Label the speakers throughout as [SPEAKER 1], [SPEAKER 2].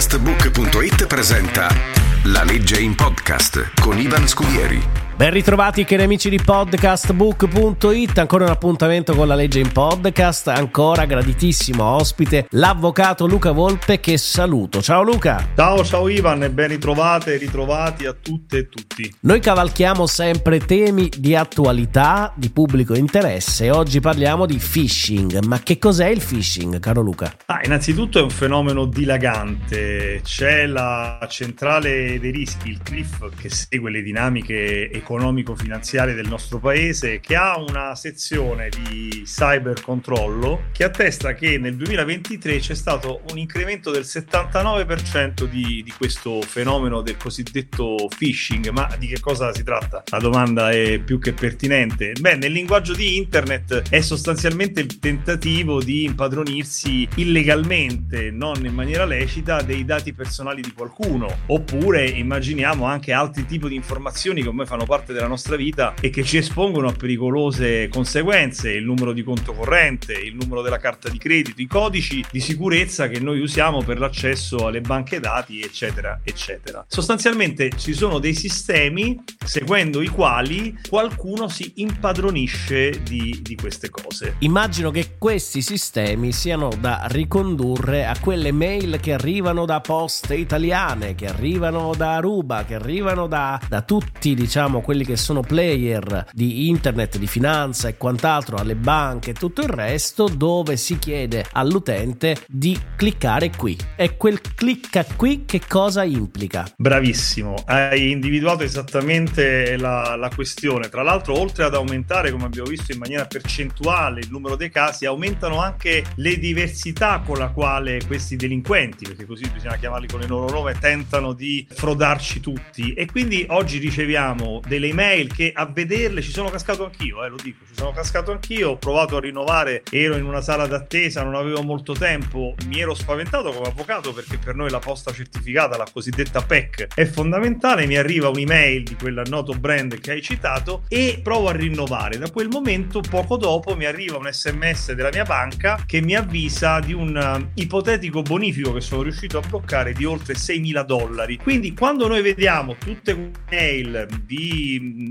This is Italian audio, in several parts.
[SPEAKER 1] Podcastbook.it presenta La legge in podcast con Ivan Scudieri.
[SPEAKER 2] Ben ritrovati cari amici di podcastbook.it, ancora un appuntamento con la legge in podcast, ancora graditissimo ospite l'avvocato Luca Volpe che saluto. Ciao Luca!
[SPEAKER 3] Ciao ciao Ivan e ben ritrovate e ritrovati a tutte e tutti.
[SPEAKER 2] Noi cavalchiamo sempre temi di attualità, di pubblico interesse oggi parliamo di phishing. Ma che cos'è il phishing, caro Luca?
[SPEAKER 3] Ah, innanzitutto è un fenomeno dilagante, c'è la centrale dei rischi, il CLIF, che segue le dinamiche economiche economico-finanziarie del nostro paese che ha una sezione di cyber controllo che attesta che nel 2023 c'è stato un incremento del 79% di, di questo fenomeno del cosiddetto phishing. Ma di che cosa si tratta? La domanda è più che pertinente. Beh, nel linguaggio di internet è sostanzialmente il tentativo di impadronirsi illegalmente, non in maniera lecita, dei dati personali di qualcuno. Oppure immaginiamo anche altri tipi di informazioni che ormai fanno parte parte della nostra vita e che ci espongono a pericolose conseguenze, il numero di conto corrente, il numero della carta di credito, i codici di sicurezza che noi usiamo per l'accesso alle banche dati, eccetera, eccetera. Sostanzialmente ci sono dei sistemi seguendo i quali qualcuno si impadronisce di, di queste cose.
[SPEAKER 2] Immagino che questi sistemi siano da ricondurre a quelle mail che arrivano da poste italiane, che arrivano da Aruba, che arrivano da, da tutti, diciamo, quelli che sono player di internet, di finanza e quant'altro, alle banche e tutto il resto, dove si chiede all'utente di cliccare qui. E quel clicca qui che cosa implica?
[SPEAKER 3] Bravissimo, hai individuato esattamente la, la questione. Tra l'altro, oltre ad aumentare, come abbiamo visto in maniera percentuale, il numero dei casi, aumentano anche le diversità con la quale questi delinquenti, perché così bisogna chiamarli con il loro nome, tentano di frodarci tutti. E quindi oggi riceviamo delle email che a vederle ci sono cascato anch'io, eh, lo dico, ci sono cascato anch'io, ho provato a rinnovare, ero in una sala d'attesa, non avevo molto tempo, mi ero spaventato come avvocato perché per noi la posta certificata, la cosiddetta PEC, è fondamentale, mi arriva un'email di quel noto brand che hai citato e provo a rinnovare. Da quel momento, poco dopo, mi arriva un sms della mia banca che mi avvisa di un uh, ipotetico bonifico che sono riuscito a bloccare di oltre 6.000 dollari. Quindi quando noi vediamo tutte mail di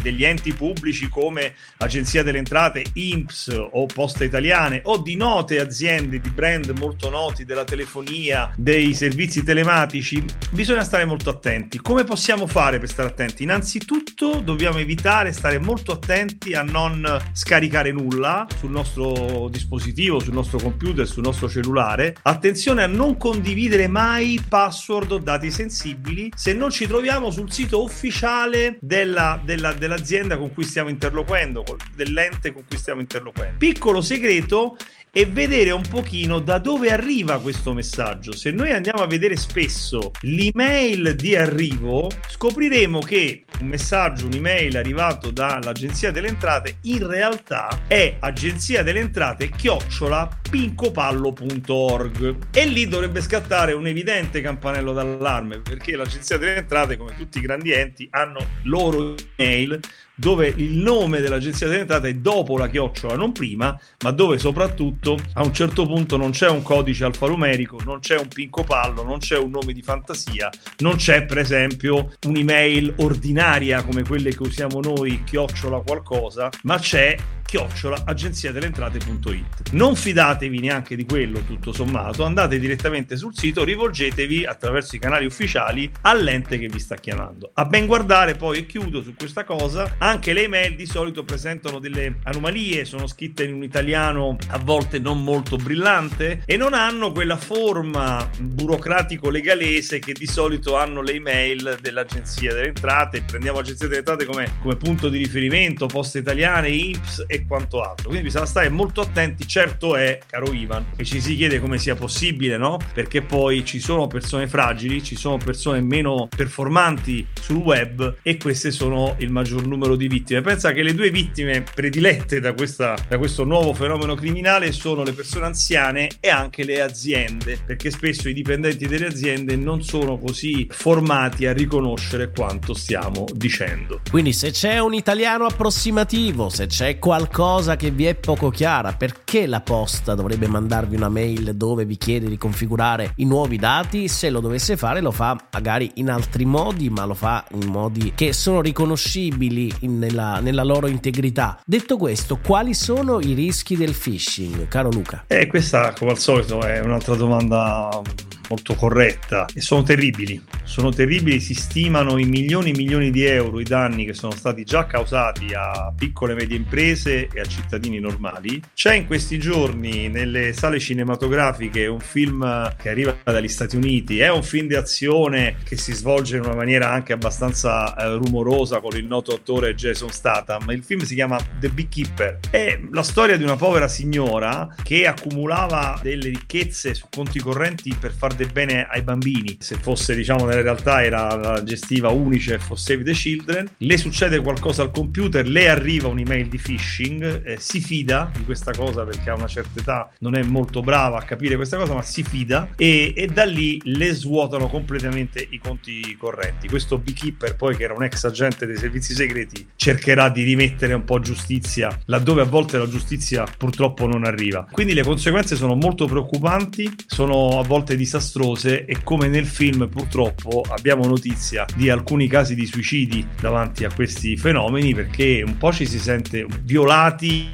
[SPEAKER 3] degli enti pubblici come Agenzia delle Entrate, INPS o Poste Italiane o di note aziende di brand molto noti della telefonia, dei servizi telematici, bisogna stare molto attenti. Come possiamo fare per stare attenti? Innanzitutto dobbiamo evitare, stare molto attenti a non scaricare nulla sul nostro dispositivo, sul nostro computer, sul nostro cellulare. Attenzione a non condividere mai password o dati sensibili se non ci troviamo sul sito ufficiale della della, dell'azienda con cui stiamo interloquendo, dell'ente con cui stiamo interloquendo. Piccolo segreto e vedere un pochino da dove arriva questo messaggio. Se noi andiamo a vedere spesso l'email di arrivo, scopriremo che un messaggio, un'email arrivato dall'Agenzia delle Entrate in realtà è agenzia delle entrate chiocciola pincopallo.org e lì dovrebbe scattare un evidente campanello d'allarme perché l'Agenzia delle Entrate come tutti i grandi enti hanno loro email dove il nome dell'agenzia delle entrate è dopo la chiocciola, non prima, ma dove soprattutto a un certo punto non c'è un codice alfanumerico, non c'è un pinco pallo, non c'è un nome di fantasia, non c'è per esempio un'email ordinaria come quelle che usiamo noi, chiocciola qualcosa, ma c'è chiocciola agenziadeleentrate.it. Non fidatevi neanche di quello, tutto sommato, andate direttamente sul sito, rivolgetevi attraverso i canali ufficiali all'ente che vi sta chiamando. A ben guardare, poi e chiudo su questa cosa, anche le email di solito presentano delle anomalie, sono scritte in un italiano a volte non molto brillante e non hanno quella forma burocratico-legalese che di solito hanno le email dell'agenzia delle entrate. Prendiamo l'agenzia delle entrate come, come punto di riferimento, poste italiane, INPS e quanto altro. Quindi bisogna stare molto attenti. Certo è caro Ivan, e ci si chiede come sia possibile, no? Perché poi ci sono persone fragili, ci sono persone meno performanti sul web e queste sono il maggior numero di vittime. Pensa che le due vittime predilette da, questa, da questo nuovo fenomeno criminale sono le persone anziane e anche le aziende, perché spesso i dipendenti delle aziende non sono così formati a riconoscere quanto stiamo dicendo.
[SPEAKER 2] Quindi se c'è un italiano approssimativo, se c'è qualcosa che vi è poco chiara, perché la posta dovrebbe mandarvi una mail dove vi chiede di configurare i nuovi dati? Se lo dovesse fare lo fa magari in altri modi, ma lo fa in modi che sono riconoscibili nella, nella loro integrità. Detto questo, quali sono i rischi del phishing, caro Luca?
[SPEAKER 3] Eh, questa come al solito è un'altra domanda molto corretta e sono terribili. Sono terribili, si stimano in milioni e milioni di euro i danni che sono stati già causati a piccole e medie imprese e a cittadini normali. C'è in questi giorni nelle sale cinematografiche un film che arriva dagli Stati Uniti, è un film di azione che si svolge in una maniera anche abbastanza eh, rumorosa con il noto attore Jason Statham. Il film si chiama The Beekeeper. È la storia di una povera signora che accumulava delle ricchezze su conti correnti per far del bene ai bambini. Se fosse, diciamo, nella realtà era la gestiva Unicef o Save the Children. Le succede qualcosa al computer, le arriva un'email di phishing, eh, si fida di questa cosa perché a una certa età non è molto brava a capire questa cosa, ma si fida e, e da lì le svuotano completamente i conti correnti. Questo beekeeper, poi che era un ex agente dei servizi segreti, cercherà di rimettere un po' giustizia laddove a volte la giustizia purtroppo non arriva. Quindi le conseguenze sono molto preoccupanti, sono a volte disastrose e come nel film purtroppo abbiamo notizia di alcuni casi di suicidi davanti a questi fenomeni perché un po' ci si sente violati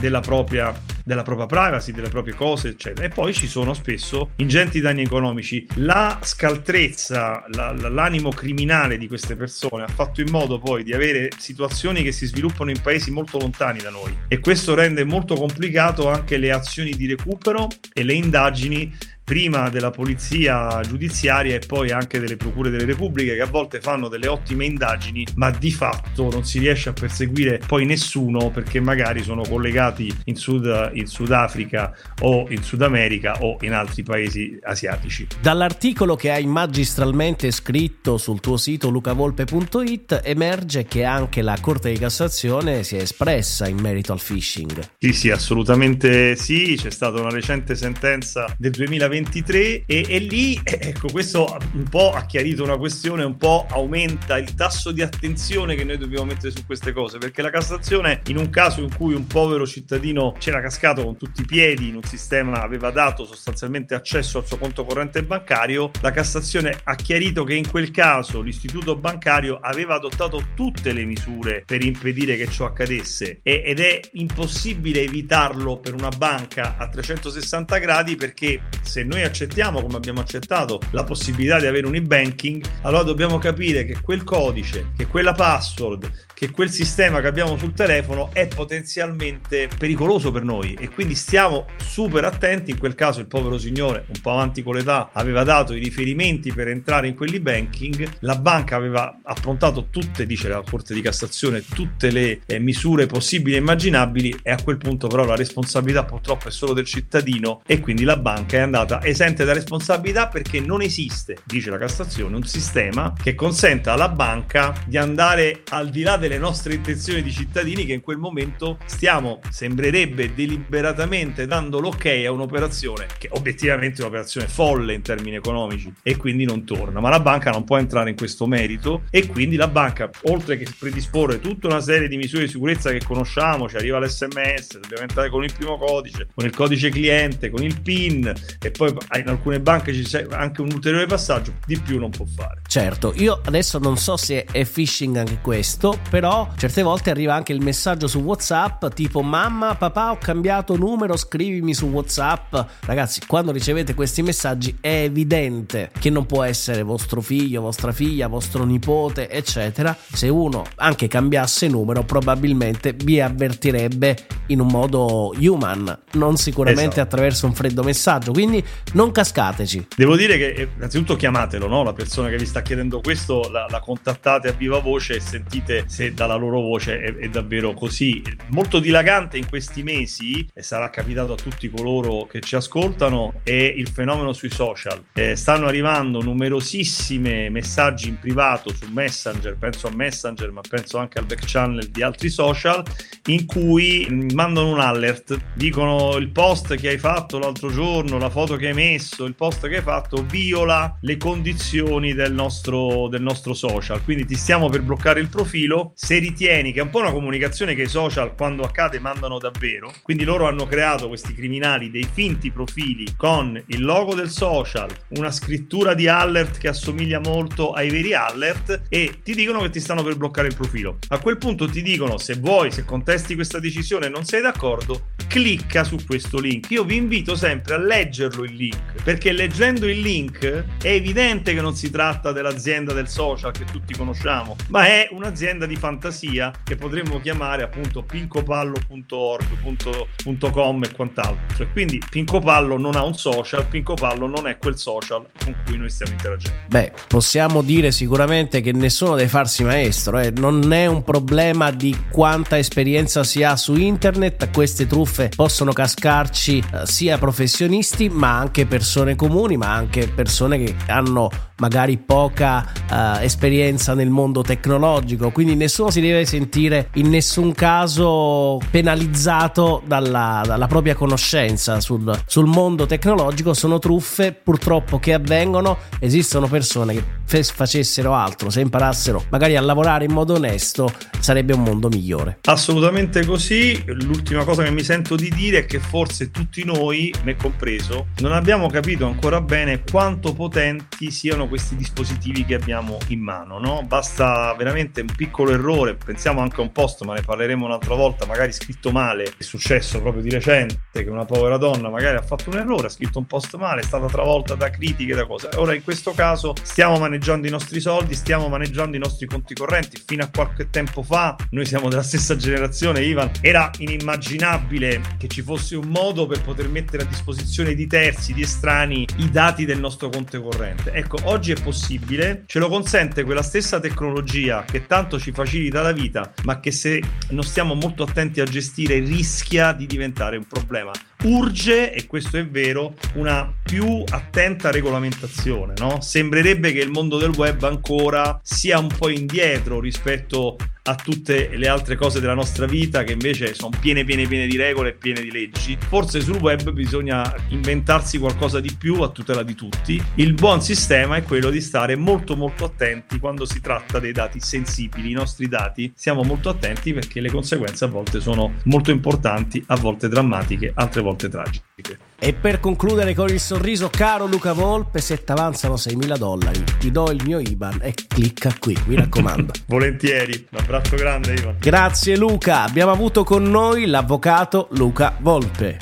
[SPEAKER 3] della propria della propria privacy, delle proprie cose, eccetera. E poi ci sono spesso ingenti danni economici. La scaltrezza, la, l'animo criminale di queste persone ha fatto in modo poi di avere situazioni che si sviluppano in paesi molto lontani da noi e questo rende molto complicato anche le azioni di recupero e le indagini prima della polizia giudiziaria e poi anche delle procure delle repubbliche che a volte fanno delle ottime indagini ma di fatto non si riesce a perseguire poi nessuno perché magari sono collegati in, Sud, in Sudafrica o in Sud America o in altri paesi asiatici.
[SPEAKER 2] Dall'articolo che hai magistralmente scritto sul tuo sito lucavolpe.it emerge che anche la Corte di Cassazione si è espressa in merito al phishing.
[SPEAKER 3] Sì, sì, assolutamente sì, c'è stata una recente sentenza del 2020 2023 e, e, lì, eh, ecco, questo un po' ha chiarito una questione, un po' aumenta il tasso di attenzione che noi dobbiamo mettere su queste cose, perché la Cassazione in un caso in cui un povero cittadino c'era cascato con tutti i piedi in un sistema, aveva dato sostanzialmente accesso al suo conto corrente bancario, la Cassazione ha chiarito che in quel caso l'istituto bancario aveva adottato tutte le misure per impedire che ciò accadesse. E, ed è impossibile evitarlo per una banca a 360 gradi perché se noi accettiamo, come abbiamo accettato, la possibilità di avere un e-banking, allora dobbiamo capire che quel codice, che quella password, che quel sistema che abbiamo sul telefono è potenzialmente pericoloso per noi. E quindi stiamo super attenti. In quel caso il povero signore, un po' avanti con l'età, aveva dato i riferimenti per entrare in quell'e-banking, la banca aveva approntato tutte, dice la Corte di Cassazione, tutte le eh, misure possibili e immaginabili. E a quel punto però la responsabilità purtroppo è solo del cittadino. E quindi la banca è andata esente da responsabilità perché non esiste, dice la Cassazione, un sistema che consenta alla banca di andare al di là delle le nostre intenzioni di cittadini che in quel momento stiamo, sembrerebbe deliberatamente dando l'ok a un'operazione che obiettivamente è un'operazione folle in termini economici e quindi non torna. Ma la banca non può entrare in questo merito e quindi la banca, oltre che predisporre tutta una serie di misure di sicurezza che conosciamo, ci arriva l'SMS, dobbiamo entrare con il primo codice, con il codice cliente, con il PIN e poi in alcune banche c'è anche un ulteriore passaggio, di più non può fare.
[SPEAKER 2] Certo, io adesso non so se è phishing anche questo, però certe volte arriva anche il messaggio su WhatsApp tipo mamma, papà ho cambiato numero, scrivimi su WhatsApp. Ragazzi, quando ricevete questi messaggi è evidente che non può essere vostro figlio, vostra figlia, vostro nipote, eccetera. Se uno anche cambiasse numero, probabilmente vi avvertirebbe in un modo human, non sicuramente esatto. attraverso un freddo messaggio. Quindi non cascateci.
[SPEAKER 3] Devo dire che eh, innanzitutto chiamatelo, no? la persona che vi sta chiedendo questo, la, la, contattate a viva voce e sentite se dalla loro voce è, è davvero così. Molto dilagante in questi mesi, e sarà capitato a tutti coloro che ci ascoltano, è il fenomeno sui social. Eh, stanno arrivando numerosissime messaggi in privato su Messenger, penso a Messenger, ma penso anche al back channel di altri social, in cui mandano un alert, dicono il post che hai fatto l'altro giorno, la foto che hai messo, il post che hai fatto viola le condizioni del nostro, del nostro social. Quindi ti stiamo per bloccare il profilo. Se ritieni che è un po' una comunicazione che i social quando accade mandano davvero, quindi loro hanno creato questi criminali dei finti profili con il logo del social, una scrittura di alert che assomiglia molto ai veri alert e ti dicono che ti stanno per bloccare il profilo. A quel punto ti dicono se vuoi, se contesti questa decisione non sei d'accordo, clicca su questo link. Io vi invito sempre a leggerlo il link, perché leggendo il link è evidente che non si tratta dell'azienda del social che tutti conosciamo, ma è un'azienda di fantasia che potremmo chiamare appunto pincopallo.org.com e quant'altro. E quindi Pincopallo non ha un social, Pincopallo non è quel social con cui noi stiamo interagendo.
[SPEAKER 2] Beh, possiamo dire sicuramente che nessuno deve farsi maestro, eh. non è un problema di quanta esperienza si ha su internet, queste truffe possono cascarci eh, sia professionisti ma anche persone comuni, ma anche persone che hanno magari poca uh, esperienza nel mondo tecnologico, quindi nessuno si deve sentire in nessun caso penalizzato dalla, dalla propria conoscenza sul, sul mondo tecnologico, sono truffe purtroppo che avvengono, esistono persone che facessero altro, se imparassero magari a lavorare in modo onesto, sarebbe un mondo migliore.
[SPEAKER 3] Assolutamente così. L'ultima cosa che mi sento di dire è che forse tutti noi, me compreso, non abbiamo capito ancora bene quanto potenti siano questi dispositivi che abbiamo in mano. No? Basta veramente un piccolo errore. Pensiamo anche a un post, ma ne parleremo un'altra volta. Magari scritto male. È successo proprio di recente che una povera donna magari ha fatto un errore, ha scritto un post male, è stata travolta da critiche, da cose. Ora, in questo caso, stiamo maneggiando maneggiando i nostri soldi, stiamo maneggiando i nostri conti correnti. Fino a qualche tempo fa, noi siamo della stessa generazione, Ivan, era inimmaginabile che ci fosse un modo per poter mettere a disposizione di terzi, di estranei, i dati del nostro conto corrente. Ecco, oggi è possibile, ce lo consente quella stessa tecnologia che tanto ci facilita la vita, ma che se non stiamo molto attenti a gestire rischia di diventare un problema urge, e questo è vero, una più attenta regolamentazione. No? Sembrerebbe che il mondo del web ancora sia un po' indietro rispetto a tutte le altre cose della nostra vita che invece sono piene piene piene di regole e piene di leggi. Forse sul web bisogna inventarsi qualcosa di più a tutela di tutti. Il buon sistema è quello di stare molto molto attenti quando si tratta dei dati sensibili, i nostri dati. Siamo molto attenti perché le conseguenze a volte sono molto importanti, a volte drammatiche, altre volte tragiche.
[SPEAKER 2] E per concludere con il sorriso, caro Luca Volpe, se ti avanzano 6.000 dollari, ti do il mio IBAN e clicca qui, mi raccomando.
[SPEAKER 3] Volentieri, un abbraccio grande Ivan.
[SPEAKER 2] Grazie Luca, abbiamo avuto con noi l'avvocato Luca Volpe.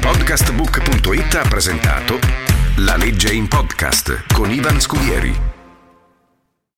[SPEAKER 1] Podcastbook.it ha presentato La legge in podcast con Ivan Scudieri.